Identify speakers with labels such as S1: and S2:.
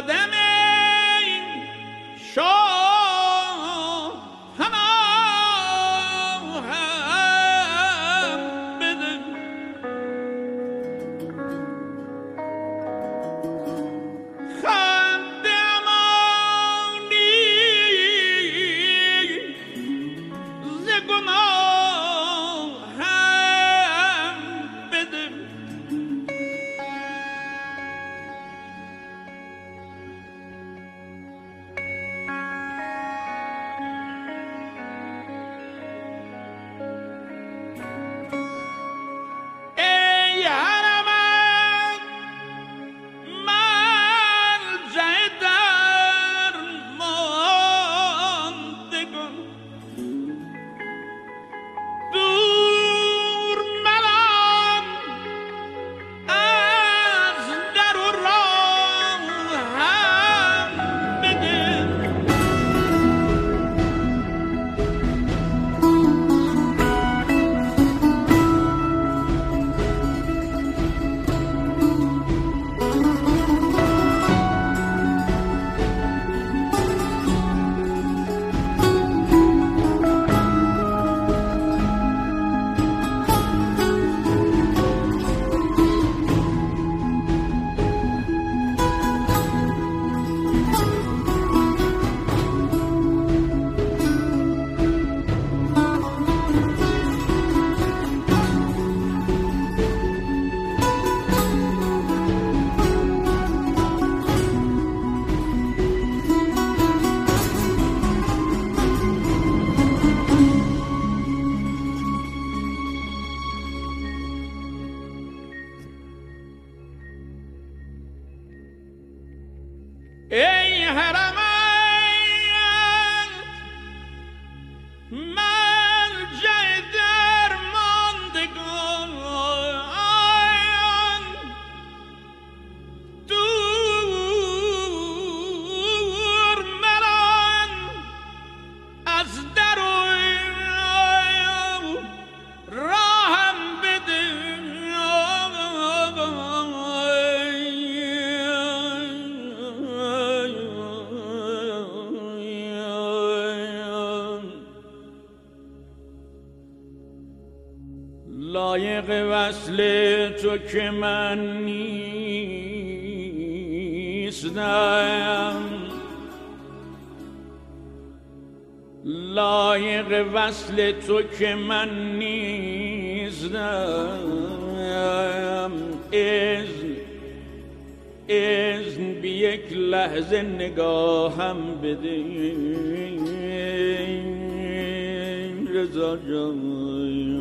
S1: madame ای حرمت من در ماندگان دور مران از تو که من نیستم لایق وصل تو که من نیستم اذن اذن بی یک لحظه نگاهم بده رضا جان.